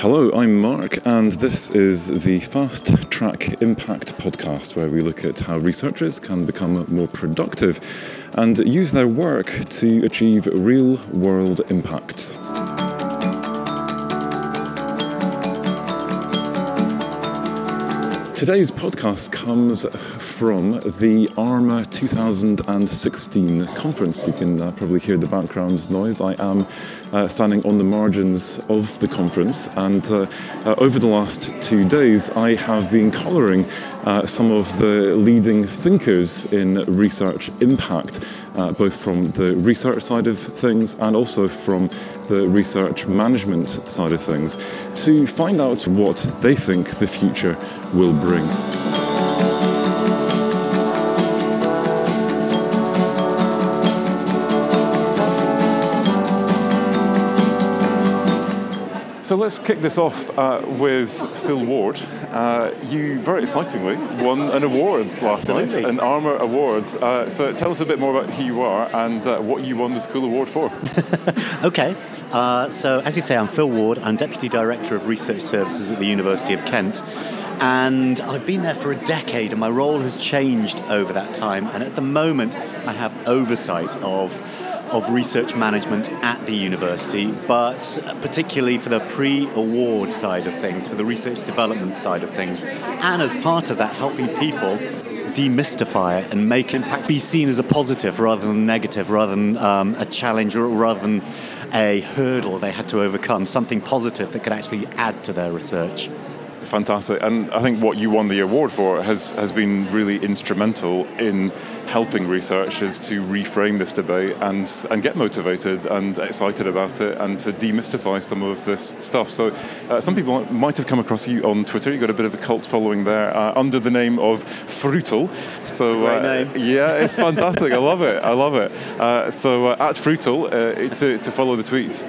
Hello, I'm Mark, and this is the Fast Track Impact podcast, where we look at how researchers can become more productive and use their work to achieve real world impact. Today's podcast comes from the ARMA 2016 conference. You can uh, probably hear the background noise. I am uh, standing on the margins of the conference, and uh, uh over the last two days, I have been collaring uh, some of the leading thinkers in research impact, uh, both from the research side of things and also from the research management side of things, to find out what they think the future will bring. So let's kick this off uh, with Phil Ward. Uh, you very excitingly won an award last Absolutely. night, an ARMA Awards. Uh, so tell us a bit more about who you are and uh, what you won this cool award for. okay, uh, so as you say, I'm Phil Ward. I'm Deputy Director of Research Services at the University of Kent and I've been there for a decade, and my role has changed over that time. And at the moment, I have oversight of of research management at the university, but particularly for the pre-award side of things, for the research development side of things, and as part of that, helping people demystify it and make impact be seen as a positive rather than negative, rather than um, a challenge or rather than a hurdle they had to overcome, something positive that could actually add to their research. Fantastic. And I think what you won the award for has, has been really instrumental in helping researchers to reframe this debate and, and get motivated and excited about it and to demystify some of this stuff. So, uh, some people might have come across you on Twitter. You've got a bit of a cult following there uh, under the name of Frootle. So, uh, yeah, it's fantastic. I love it. I love it. Uh, so, uh, at Frootle, uh, to, to follow the tweets,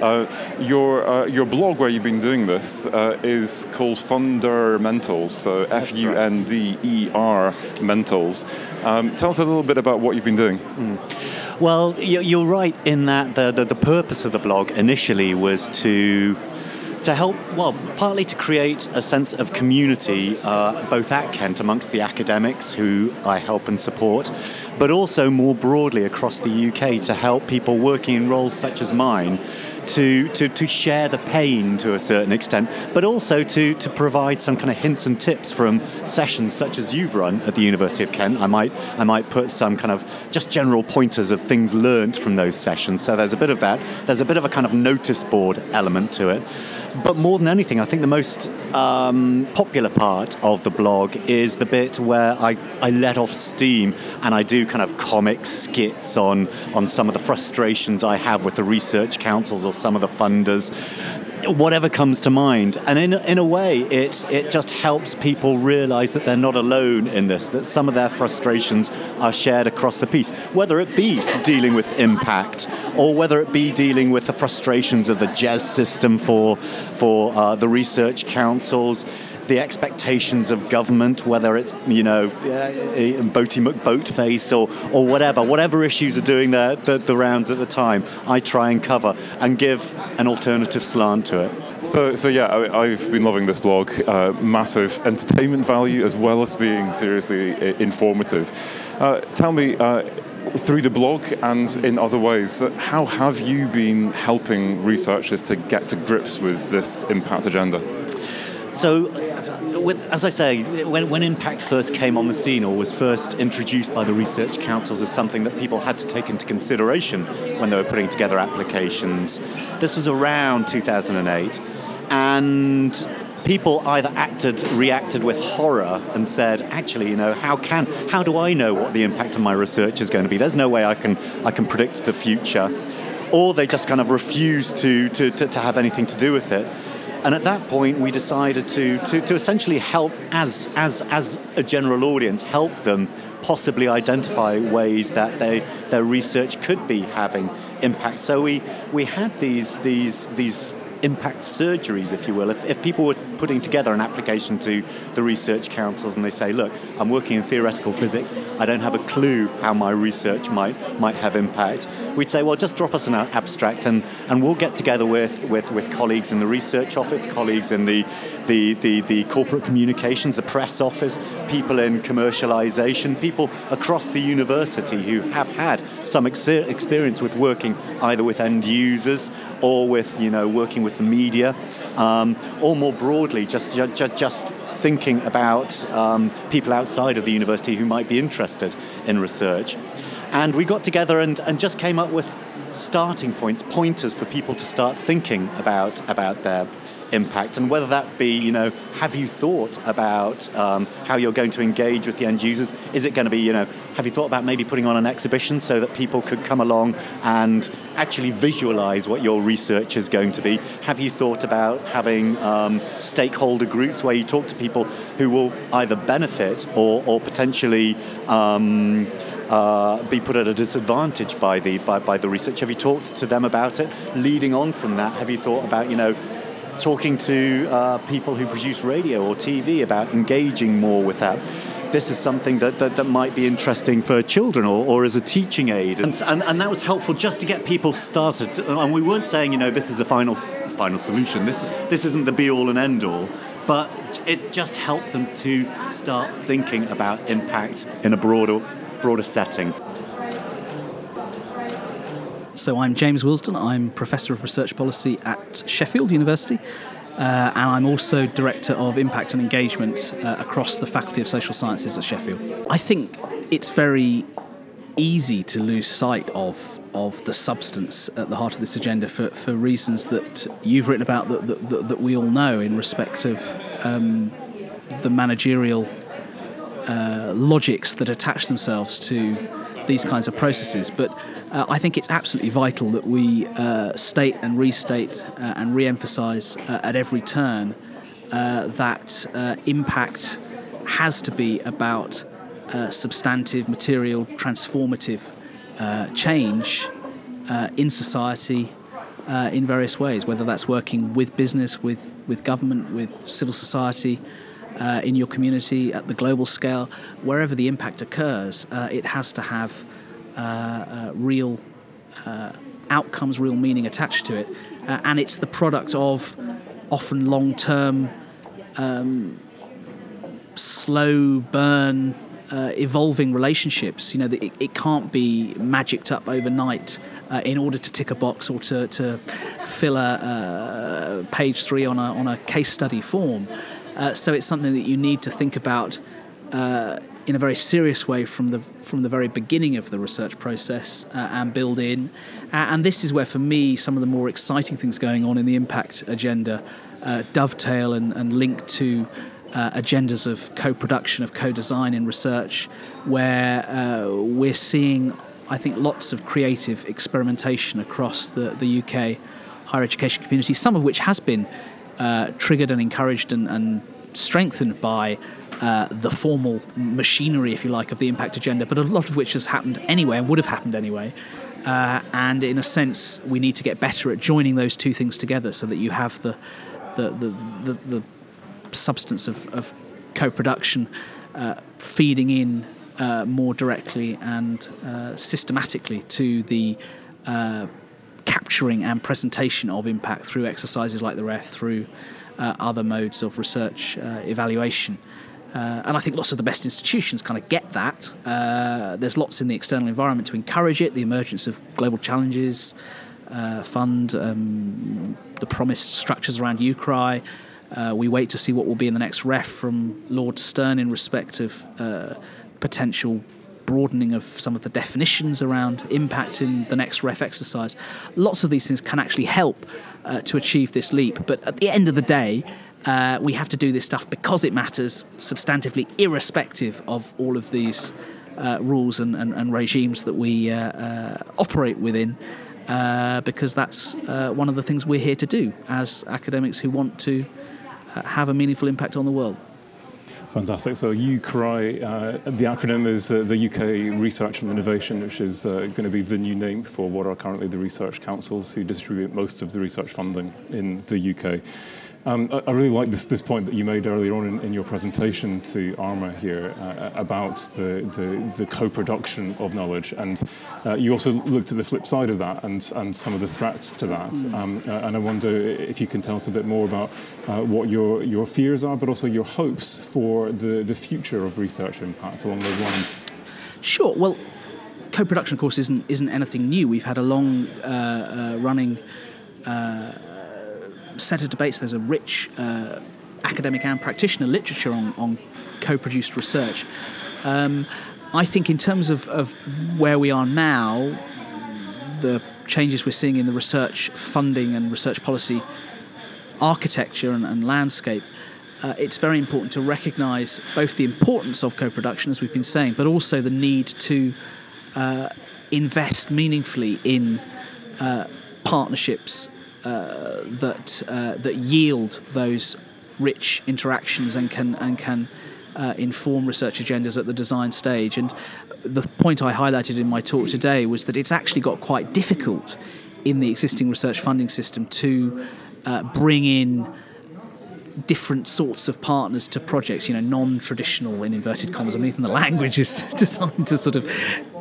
your, your blog where you've been doing this is called Fundermentals. So, F U N D E R Mentals. Um, tell us a little bit about what you've been doing. Mm. Well, you're right in that the, the, the purpose of the blog initially was to to help, well, partly to create a sense of community, uh, both at Kent amongst the academics who I help and support, but also more broadly across the UK to help people working in roles such as mine to, to, to share the pain to a certain extent, but also to, to provide some kind of hints and tips from sessions such as you've run at the University of Kent. I might, I might put some kind of just general pointers of things learnt from those sessions. So there's a bit of that. There's a bit of a kind of notice board element to it. But more than anything, I think the most um, popular part of the blog is the bit where I, I let off steam and I do kind of comic skits on, on some of the frustrations I have with the research councils or some of the funders whatever comes to mind. And in, in a way, it, it just helps people realize that they're not alone in this, that some of their frustrations are shared across the piece, whether it be dealing with impact or whether it be dealing with the frustrations of the jazz system for, for uh, the research councils the expectations of government, whether it's you know uh, Boaty McBoatface or or whatever, whatever issues are doing the, the, the rounds at the time, I try and cover and give an alternative slant to it. So, so yeah, I, have been loving this blog. Uh, massive entertainment value as well as being seriously uh, informative. Uh, tell me. Uh, through the blog and in other ways, how have you been helping researchers to get to grips with this impact agenda? So, as I say, when, when impact first came on the scene or was first introduced by the research councils as something that people had to take into consideration when they were putting together applications, this was around 2008. And people either acted, reacted with horror and said, actually, you know, how can, how do I know what the impact of my research is going to be? There's no way I can, I can predict the future. Or they just kind of refused to, to, to, to have anything to do with it. And at that point, we decided to, to, to essentially help, as, as, as a general audience, help them possibly identify ways that they, their research could be having impact. So we, we had these, these, these impact surgeries, if you will. If, if people were putting together an application to the research councils and they say, look, I'm working in theoretical physics, I don't have a clue how my research might, might have impact, we'd say, well, just drop us an abstract and, and we'll get together with, with, with colleagues in the research office, colleagues in the, the, the, the corporate communications, the press office, people in commercialization, people across the university who have had some ex- experience with working either with end users or with, you know, working with the media, um, or more broadly, just, just, just thinking about um, people outside of the university who might be interested in research. And we got together and, and just came up with starting points, pointers for people to start thinking about, about their impact. And whether that be you know have you thought about um, how you're going to engage with the end users? Is it going to be you know have you thought about maybe putting on an exhibition so that people could come along and actually visualize what your research is going to be? Have you thought about having um, stakeholder groups where you talk to people who will either benefit or, or potentially um, uh, be put at a disadvantage by the by, by the research? Have you talked to them about it? Leading on from that, have you thought about you know talking to uh, people who produce radio or TV about engaging more with that. This is something that, that, that might be interesting for children or, or as a teaching aid. And, and, and, that was helpful just to get people started. And we weren't saying, you know, this is a final, final solution. This, this isn't the be all and end all. But it just helped them to start thinking about impact in a broader, broader setting. So I'm James Wilsdon. I'm Professor of Research Policy at Sheffield University. Uh, and I'm also Director of Impact and Engagement uh, across the Faculty of Social Sciences at Sheffield. I think it's very easy to lose sight of of the substance at the heart of this agenda for, for reasons that you've written about that, that, that we all know in respect of um, the managerial uh, logics that attach themselves to these kinds of processes. But uh, I think it's absolutely vital that we uh, state and restate uh, and re emphasize uh, at every turn that impact has to be about substantive, material, transformative change in society. in various ways, whether that's working with business, with, with government, with civil society, uh, in your community at the global scale, wherever the impact occurs, uh, it has to have uh, uh real uh, outcomes, real meaning attached to it. Uh, and it's the product of often long term, um, slow burn. evolving relationships, you know, it, it can't be magicked up overnight in order to tick a box or to, to fill a, page three on a, on a case study form. Uh, so it's something that you need to think about uh, in a very serious way from the from the very beginning of the research process uh, and build in. and this is where, for me, some of the more exciting things going on in the impact agenda uh, dovetail and, and link to. Uh, agendas of co-production, of co-design in research, where uh, we're seeing, I think, lots of creative experimentation across the, the UK higher education community, some of which has been uh, triggered and encouraged and, and strengthened by uh, the formal machinery, if you like, of the impact agenda, but a lot of which has happened anyway and would have happened anyway. Uh, and in a sense, we need to get better at joining those two things together so that you have the the the, the, the substance of, of co-production uh, feeding in uh, more directly and uh, systematically to the capturing and presentation of impact through exercises like the REF, through uh, other modes of research uh, evaluation. Uh, and I think lots of the best institutions kind of get that. Uh, there's lots in the external environment to encourage it, the emergence of global challenges, uh, fund, um, the promised structures around UKRI. Uh, we wait to see what will be in the next REF from Lord Stern in respect of potential broadening of some of the definitions around impact in the next ref exercise. Lots of these things can actually help uh, to achieve this leap. But at the end of the day, uh, we have to do this stuff because it matters substantively, irrespective of all of these uh, rules and, and, and, regimes that we uh, uh, operate within. Uh, because that's one of the things we're here to do as academics who want to have a meaningful impact on the world. Fantastic. So UKRI, uh, the acronym is uh, the UK Research and Innovation, which is uh, going to be the new name for what are currently the research councils who distribute most of the research funding in the UK. Um, I, I, really like this, this point that you made earlier on in, in your presentation to ARMA here uh, about the, the, the, co-production of knowledge, and uh, you also looked at the flip side of that and, and some of the threats to that. Mm. Um, uh, and I wonder if you can tell us a bit more about uh, what your, your fears are, but also your hopes for the, the future of research impact along those lines. Sure. Well, co-production, of course, isn't isn't anything new. We've had a long uh, running uh, set of debates. There's a rich uh, academic and practitioner literature on, on co-produced research. Um, I think, in terms of, of where we are now, the changes we're seeing in the research funding and research policy architecture and, and landscape uh, it's very important to recognise both the importance of co-production, as we've been saying, but also the need to uh, invest meaningfully in uh, partnerships that uh, that yield those rich interactions and can and can uh, inform research agendas at the design stage. And the point I highlighted in my talk today was that it's actually got quite difficult in the existing research funding system to bring in different sorts of partners to projects, you know, non-traditional in inverted commas. I mean, even the language is designed to sort of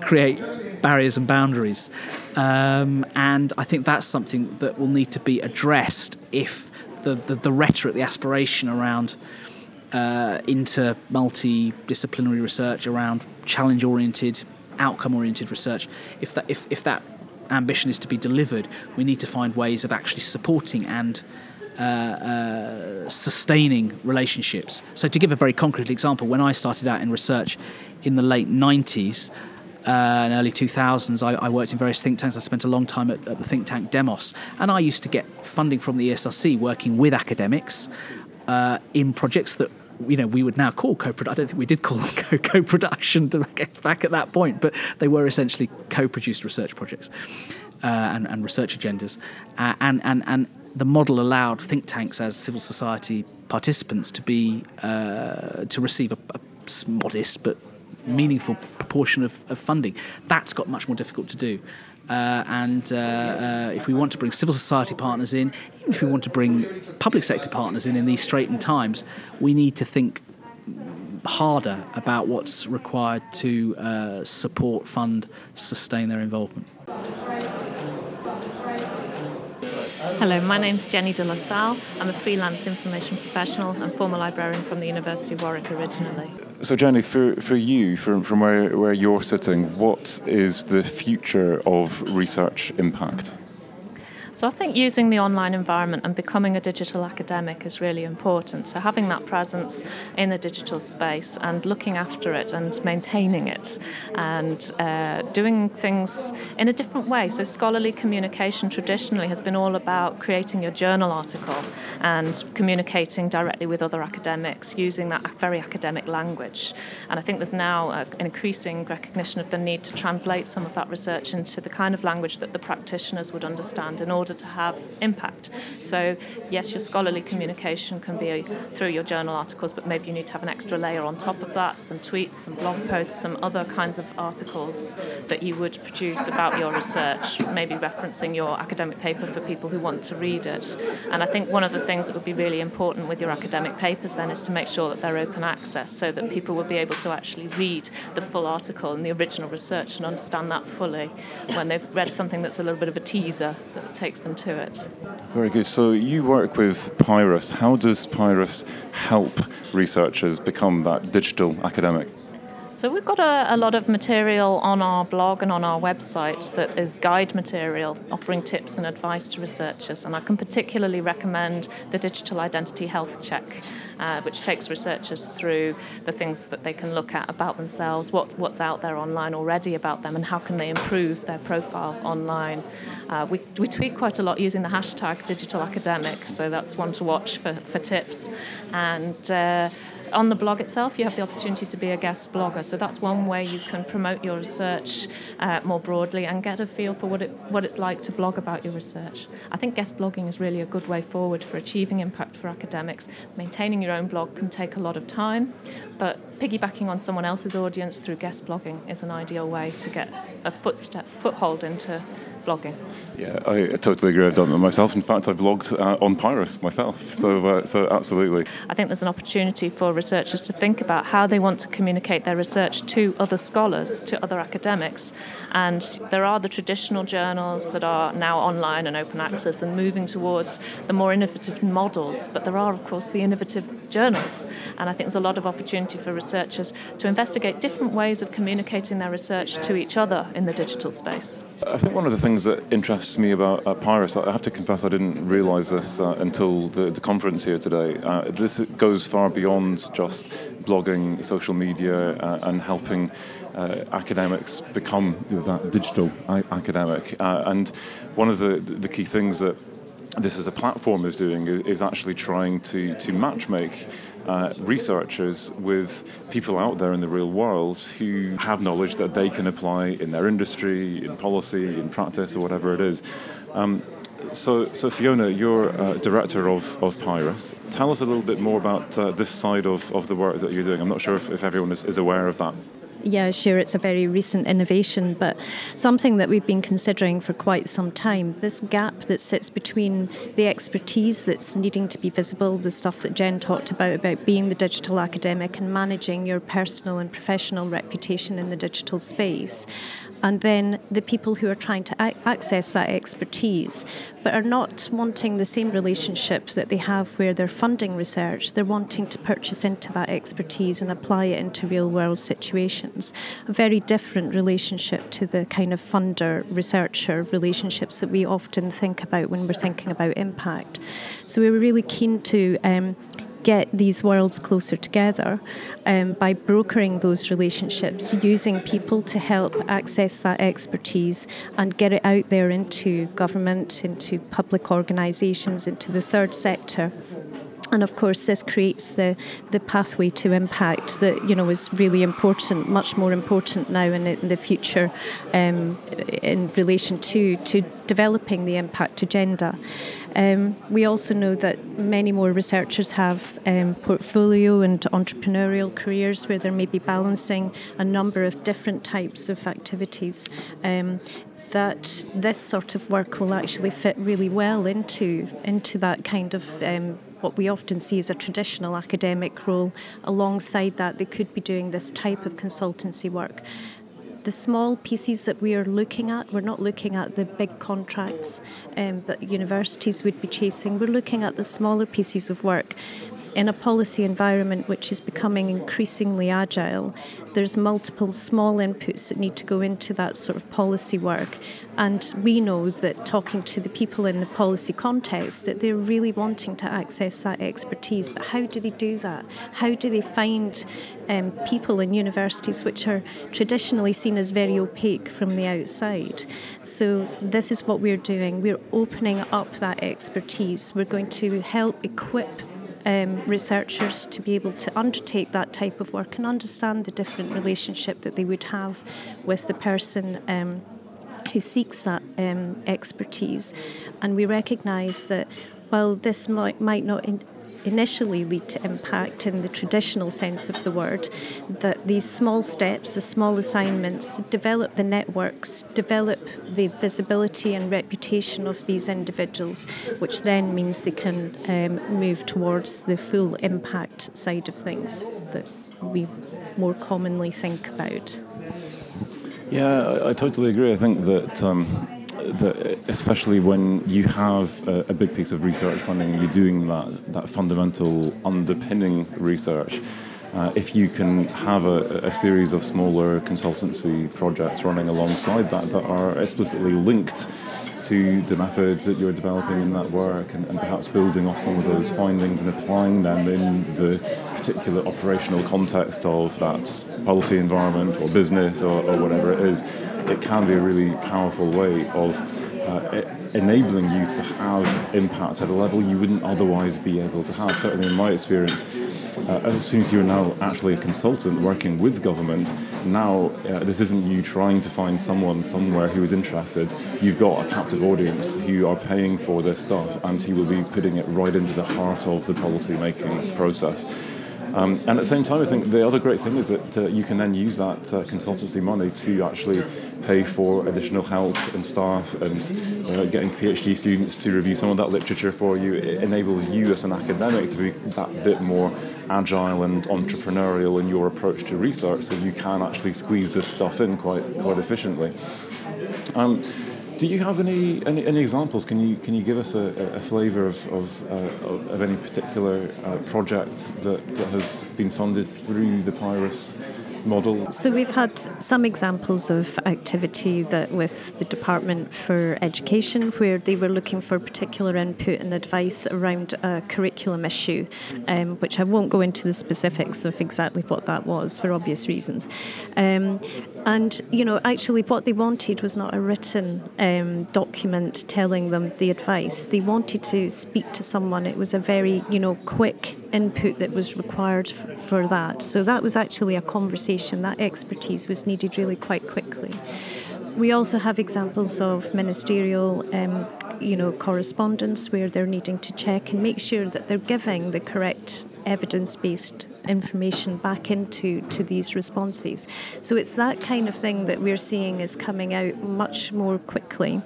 create barriers and boundaries. Um, and I think that's something that will need to be addressed if the, the, the rhetoric, the aspiration around uh, inter multidisciplinary research, around challenge oriented, outcome oriented research, if that, if, if that ambition is to be delivered, we need to find ways of actually supporting and uh, uh, sustaining relationships. So, to give a very concrete example, when I started out in research in the late 90s, uh, and early 2000s, I, I, worked in various think tanks. I spent a long time at, at, the think tank Demos, and I used to get funding from the ESRC working with academics uh, in projects that you know we would now call co-production. I don't think we did call them co-production back at that point, but they were essentially co-produced research projects uh, and, and, research agendas, uh, and and and the model allowed think tanks as civil society participants to be uh, to receive a, a, modest but meaningful proportion of, of, funding. That's got much more difficult to do. Uh, and uh, uh, if we want to bring civil society partners in, even if we want to bring public sector partners in in these straitened times, we need to think harder about what's required to uh, support, fund, sustain their involvement. Hello, my name's Jenny Delasalle. I'm a freelance information professional and former librarian from the University of Warwick originally. So, Jenny, for, for you, from, from where, where you're sitting, what is the future of research impact? So I think using the online environment and becoming a digital academic is really important. So having that presence in the digital space and looking after it and maintaining it and uh, doing things in a different way. So scholarly communication traditionally has been all about creating your journal article and communicating directly with other academics using that very academic language. And I think there's now an increasing recognition of the need to translate some of that research into the kind of language that the practitioners would understand in order order to have impact. So, yes, your scholarly communication can be uh, through your journal articles, but maybe you need to have an extra layer on top of that some tweets, some blog posts, some other kinds of articles that you would produce about your research, maybe referencing your academic paper for people who want to read it. And I think one of the things that would be really important with your academic papers then is to make sure that they're open access so that people will be able to actually read the full article and the original research and understand that fully when they've read something that's a little bit of a teaser that takes takes them to it. Very good. So you work with Piirus. How does Piirus help researchers become that digital academic? So we've got a, a, lot of material on our blog and on our website that is guide material offering tips and advice to researchers. And I can particularly recommend the Digital Identity Health Check, uh, which takes researchers through the things that they can look at about themselves, what, what's out there online already about them, and how can they improve their profile online. Uh, we, we tweet quite a lot using the hashtag digital academic, so that's one to watch for, for tips. And uh, on the blog itself, you have the opportunity to be a guest blogger. So that's one way you can promote your research uh, more broadly and get a feel for what, it, what it's like to blog about your research. I think guest blogging is really a good way forward for achieving impact for academics. Maintaining your own blog can take a lot of time, but piggybacking on someone else's audience through guest blogging is an ideal way to get a footstep, foothold into blogging. Yeah, I totally agree. I've done that myself. In fact, I've blogged uh, on Piirus myself. So, uh, so absolutely. I think there's an opportunity for researchers to think about how they want to communicate their research to other scholars, to other academics. And there are the traditional journals that are now online and open access and moving towards the more innovative models. But there are, of course, the innovative journals. And I think there's a lot of opportunity for researchers to investigate different ways of communicating their research to each other in the digital space. I think one of the things that interests me about uh, Piirus, I have to confess I didn't realise this uh, until the, the, conference here today. Uh, this goes far beyond just blogging, social media, uh, and helping uh, academics become that digital academic. Uh, and one of the, the key things that this as a platform is doing is, actually trying to, to matchmake uh, researchers with people out there in the real world who have knowledge that they can apply in their industry, in policy, in practice, or whatever it is. Um, so, so Fiona, you're uh, director of, of Piirus. Tell us a little bit more about uh, this side of, of the work that you're doing. I'm not sure if, if everyone is, is aware of that. Yeah, sure, it's a very recent innovation, but something that we've been considering for quite some time. This gap that sits between the expertise that's needing to be visible, the stuff that Jen talked about, about being the digital academic and managing your personal and professional reputation in the digital space, and then the people who are trying to access that expertise but are not wanting the same relationship that they have where they're funding research. They're wanting to purchase into that expertise and apply it into real world situations. A very different relationship to the kind of funder researcher relationships that we often think about when we're thinking about impact. So we were really keen to um, get these worlds closer together um, by brokering those relationships, using people to help access that expertise and get it out there into government, into public organisations, into the third sector. And of course this creates the, the pathway to impact that you know is really important much more important now and in the future um, in relation to to developing the impact agenda um, we also know that many more researchers have um, portfolio and entrepreneurial careers where they may be balancing a number of different types of activities um, that this sort of work will actually fit really well into into that kind of um, what we often see as a traditional academic role. Alongside that, they could be doing this type of consultancy work. The small pieces that we are looking at, we're not looking at the big contracts um, that universities would be chasing. We're looking at the smaller pieces of work in a policy environment which is becoming increasingly agile, there's multiple small inputs that need to go into that sort of policy work. And we know that talking to the people in the policy context, that they're really wanting to access that expertise. But how do they do that? How do they find um, people in universities which are traditionally seen as very opaque from the outside? So, this is what we're doing. We're opening up that expertise. We're going to help equip um, researchers to be able to undertake that type of work and understand the different relationship that they would have with the person um, who seeks that um, expertise. And we recognise that while this might, might not in, initially lead to impact in the traditional sense of the word, that these small steps, the small assignments, develop the networks, develop the visibility and reputation of these individuals, which then means they can um, move towards the full impact side of things that we more commonly think about. Yeah, I, I totally agree. I think that um, that especially when you have a, a, big piece of research funding and you're doing that, that fundamental underpinning research, uh, if you can have a, a, series of smaller consultancy projects running alongside that that are explicitly linked to the methods that you're developing in that work and, and, perhaps building off some of those findings and applying them in the particular operational context of that policy environment or business or, or whatever it is, it can be a really powerful way of uh, enabling you to have impact at a level you wouldn't otherwise be able to have. Certainly, in my experience, uh, as soon as you're now actually a consultant working with government, now uh, this isn't you trying to find someone somewhere who is interested. You've got a captive audience who are paying for this stuff, and he will be putting it right into the heart of the policy making process. Um, and at the same time, I think the other great thing is that uh, you can then use that uh, consultancy money to actually pay for additional help and staff and getting PhD students to review some of that literature for you. It enables you as an academic to be that bit more agile and entrepreneurial in your approach to research, so you can actually squeeze this stuff in quite quite efficiently. Um, do you have any, any, any, examples? Can you can you give us a, a flavour of of, uh, of any particular uh, project that, that has been funded through the Piirus model? So we've had some examples of activity that with the Department for Education where they were looking for particular input and advice around a curriculum issue, um, which I won't go into the specifics of exactly what that was for obvious reasons. Um, and, you know, actually, what they wanted was not a written um, document telling them the advice. They wanted to speak to someone. It was a very, you know, quick input that was required f- for that. So that was actually a conversation. That expertise was needed really quite quickly. We also have examples of ministerial um, you know, correspondence where they're needing to check and make sure that they're giving the correct evidence-based information back into to these responses. So it's that kind of thing that we're seeing is coming out much more quickly.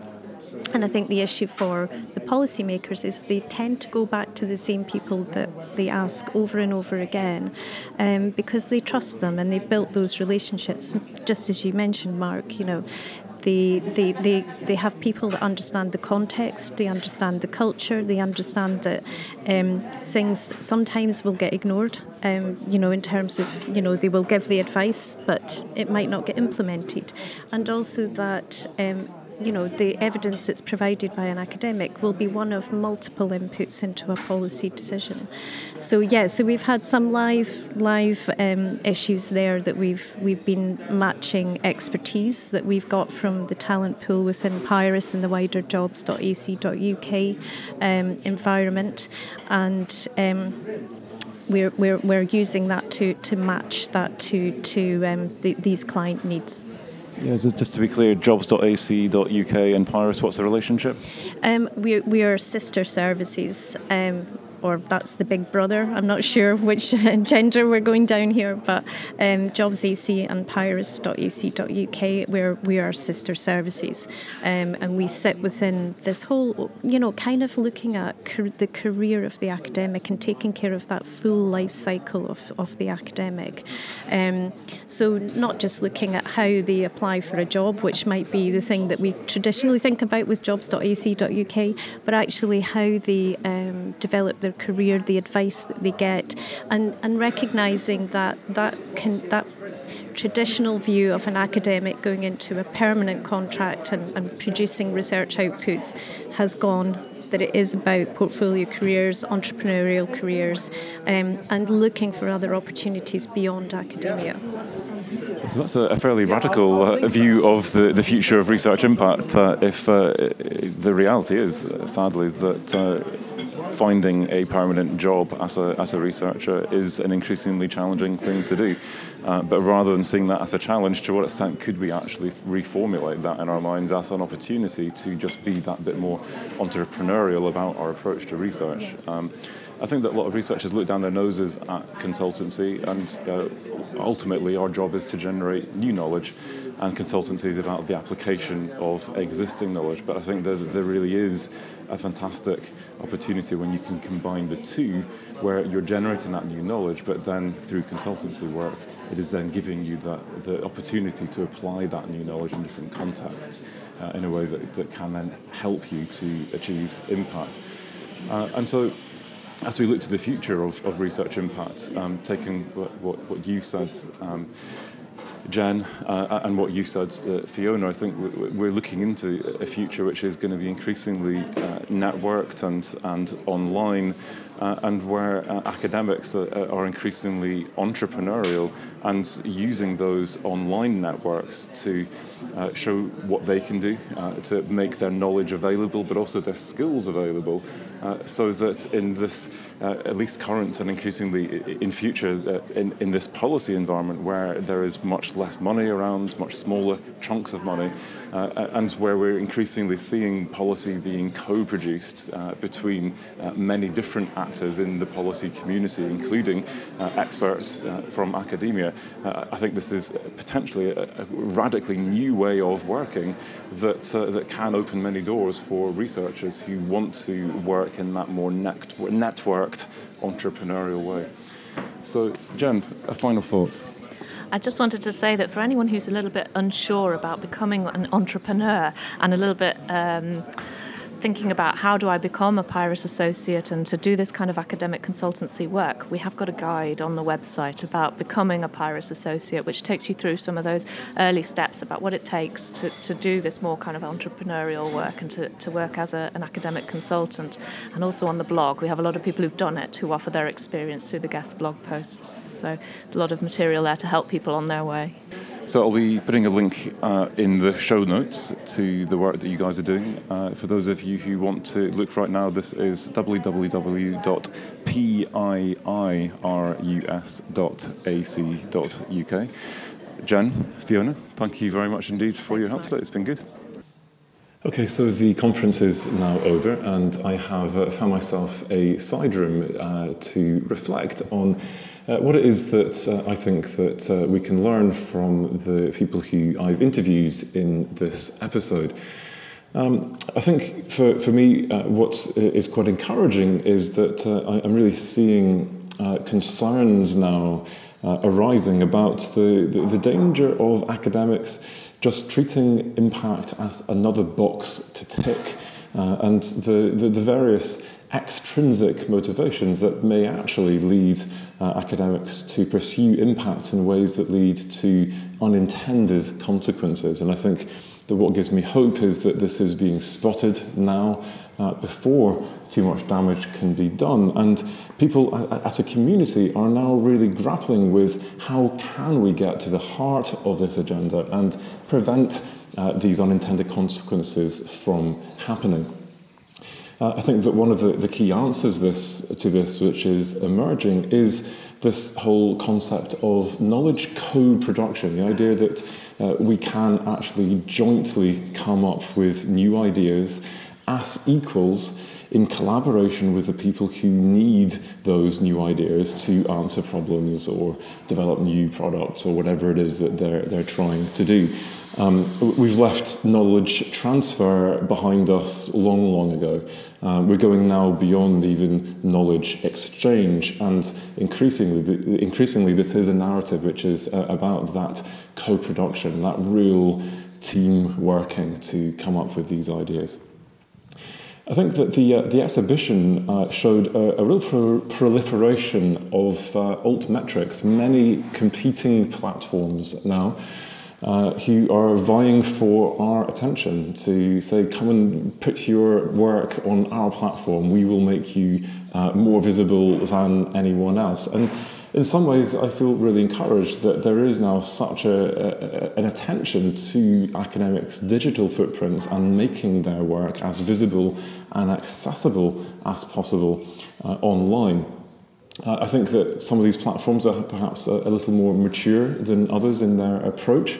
And I think the issue for the policymakers is they tend to go back to the same people that they ask over and over again um, because they trust them and they've built those relationships. Just as you mentioned, Mark, you know, they, they, they, they have people that understand the context, they understand the culture, they understand that um, things sometimes will get ignored, um, you know, in terms of, you know, they will give the advice, but it might not get implemented. And also that um, you know, the evidence that's provided by an academic will be one of multiple inputs into a policy decision. So yeah, so we've had some live live um, issues there that we've we've been matching expertise that we've got from the talent pool within Piirus and the wider jobs.ac.uk um, environment, and. Um, we're, we're, we're using that to, to match that to, to um, the, these client needs. Yeah, just to be clear, jobs.ac.uk and Piirus, what's the relationship? Um, we, we are sister services. Um, or that's the big brother. I'm not sure which gender we're going down here, but um, Jobs AC and Piirus.ac.uk, where we are sister services, um, and we sit within this whole, you know, kind of looking at the career of the academic and taking care of that full life cycle of, of the academic. Um, so not just looking at how they apply for a job, which might be the thing that we traditionally think about with jobs.ac.uk, but actually how they um, develop their career, the advice that they get, and, and recognizing that that can that traditional view of an academic going into a permanent contract and, and producing research outputs has gone that it is about portfolio careers, entrepreneurial careers, um, and looking for other opportunities beyond academia. So that's a, fairly radical uh, view of the, the future of research impact. Uh, if uh, the reality is, sadly, that uh, finding a permanent job as a, as a researcher is an increasingly challenging thing to do. Uh, but rather than seeing that as a challenge, to what extent could we actually reformulate that in our minds as an opportunity to just be that bit more entrepreneurial about our approach to research? Um, I think that a lot of researchers look down their noses at consultancy, and uh, ultimately, our job is to generate new knowledge and consultancy is about the application of existing knowledge. But I think that there really is a fantastic opportunity when you can combine the two, where you're generating that new knowledge, but then through consultancy work, it is then giving you that, the opportunity to apply that new knowledge in different contexts uh, in a way that, that can then help you to achieve impact. Uh, and so as we look to the future of, of research impact, um, taking what, what, what, you said, um, Jen, uh, and what you said, uh, Fiona, I think we're looking into a future which is going to be increasingly uh, networked and, and online uh, and where uh, academics are, are, increasingly entrepreneurial and using those online networks to uh, show what they can do, uh, to make their knowledge available, but also their skills available, uh, so that in this, uh, at least current and increasingly in future, in, in this policy environment where there is much less money around, much smaller chunks of money, uh, and where we're increasingly seeing policy being co-produced uh, between uh, many different actors in the policy community, including uh, experts uh, from academia. I think this is potentially a, a, radically new way of working that that can open many doors for researchers who want to work in that more net- networked entrepreneurial way. So, Jen, a final thought. I just wanted to say that for anyone who's a little bit unsure about becoming an entrepreneur and a little bit um, thinking about how do I become a Piirus associate and to do this kind of academic consultancy work, we have got a guide on the website about becoming a Piirus associate, which takes you through some of those early steps about what it takes to, to do this more kind of entrepreneurial work and to, to work as a, an academic consultant. And also on the blog, we have a lot of people who've done it who offer their experience through the guest blog posts. So a lot of material there to help people on their way. So I'll be putting a link uh, in the show notes to the work that you guys are doing. Uh, for those of you who want to look right now, this is www.piirus.ac.uk. Jen, Fiona, thank you very much indeed for Thanks, your help Mark. today. It's been good. Okay, so the conference is now over, and I have uh, found myself a side room uh, to reflect on uh, what it is that uh, I think that uh, we can learn from the people who I've interviewed in this episode. Um, I think for, for me, uh, what is quite encouraging is that uh, I, am really seeing uh, concerns now arising about the, the, the danger of academics just treating impact as another box to tick. Uh, and the, the, the, various extrinsic motivations that may actually lead uh, academics to pursue impact in ways that lead to unintended consequences. And I think that what gives me hope is that this is being spotted now uh, before too much damage can be done. And people as a community are now really grappling with how can we get to the heart of this agenda and prevent uh, these unintended consequences from happening. Uh, I think that one of the, the key answers this, to this, which is emerging, is this whole concept of knowledge co production, the idea that uh, we can actually jointly come up with new ideas as equals in collaboration with the people who need those new ideas to answer problems or develop new products or whatever it is that they're, they're trying to do. Um, we've left knowledge transfer behind us long, long ago. Um, we're going now beyond even knowledge exchange, and increasingly, increasingly, this is a narrative which is uh, about that co-production, that real team working to come up with these ideas. I think that the, uh, the exhibition uh, showed a, a real pro- proliferation of uh, altmetrics, many competing platforms now. Uh, who are vying for our attention to say, come and put your work on our platform. We will make you uh, more visible than anyone else. And in some ways, I feel really encouraged that there is now such a, a, an attention to academics' digital footprints and making their work as visible and accessible as possible uh, online. Uh, I think that some of these platforms are perhaps a, a little more mature than others in their approach.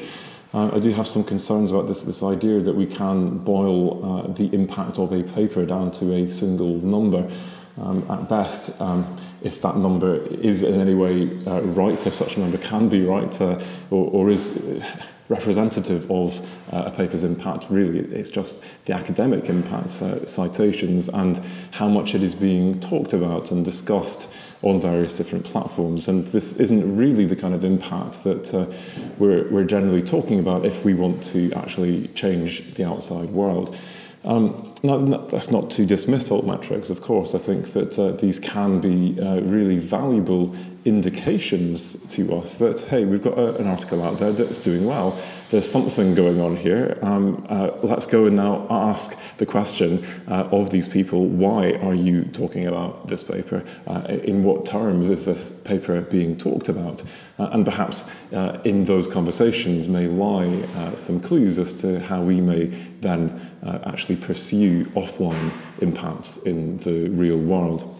Uh, I do have some concerns about this, this idea that we can boil uh, the impact of a paper down to a single number. Um, at best, um, if that number is in any way uh, right, if such a number can be right, uh, or, or, is representative of uh, a paper's impact, really, it's just the academic impact, uh, citations, and how much it is being talked about and discussed on various different platforms. And this isn't really the kind of impact that uh, we're, we're generally talking about if we want to actually change the outside world. Um, that's not to dismiss altmetrics, of course. I think that uh, these can be uh, really valuable indications to us that, hey, we've got a, an article out there that's doing well. There's something going on here. Um, uh, let's go and now ask the question uh, of these people why are you talking about this paper? Uh, in what terms is this paper being talked about? Uh, and perhaps uh, in those conversations may lie uh, some clues as to how we may then actually pursue offline impacts in the real world.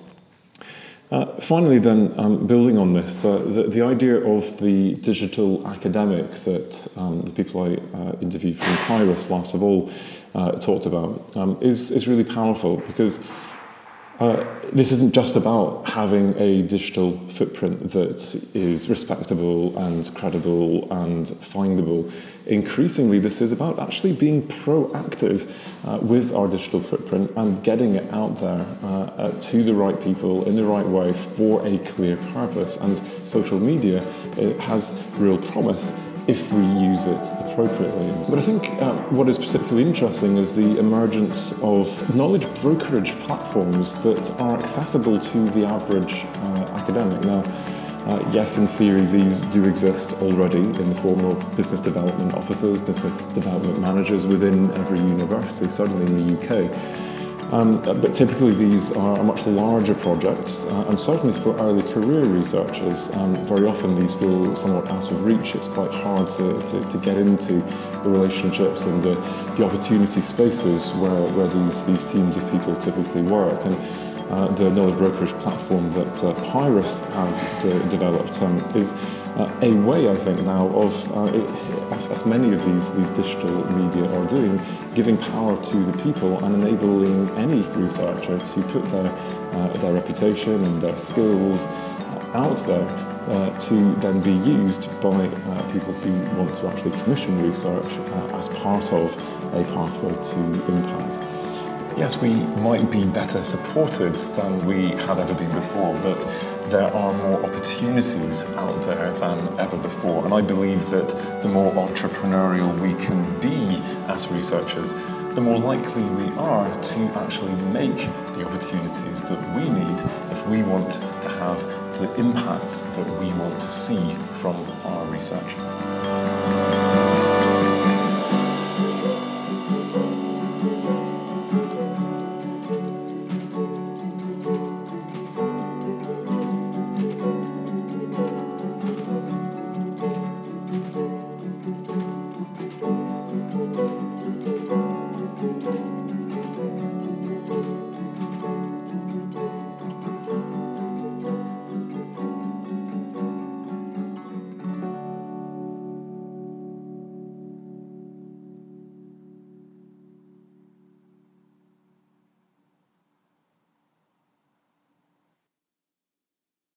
Uh, finally, then, um, building on this, uh, the, the, idea of the digital academic that um, the people I uh, interviewed from Piirus last of all uh, talked about um, is, is really powerful because uh, this isn't just about having a digital footprint that is respectable and credible and findable. Increasingly, this is about actually being proactive uh, with our digital footprint and getting it out there uh, uh to the right people in the right way for a clear purpose. And social media has real promise if we use it appropriately. But I think um, what is particularly interesting is the emergence of knowledge brokerage platforms that are accessible to the average uh, academic. Now, uh, yes, in theory, these do exist already in the form of business development officers, business development managers within every university, certainly in the UK. Um, but typically these are much larger projects, uh, and certainly for early career researchers, um, very often these feel somewhat out of reach. It's quite hard to, to, to get into the relationships and the, the opportunity spaces where, where these, these teams of people typically work. And uh, the knowledge brokerage platform that uh, Piirus have de- developed um, is uh, a way, I think, now of, uh, as, as, many of these, these digital media are doing, giving power to the people and enabling any researcher to put their, uh, their reputation and their skills uh, out there uh, to then be used by uh, people who want to actually commission research as part of a pathway to impact. Yes, we might be better supported than we had ever been before, but there are more opportunities out there than ever before. And I believe that the more entrepreneurial we can be as researchers, the more likely we are to actually make the opportunities that we need if we want to have the impacts that we want to see from our research.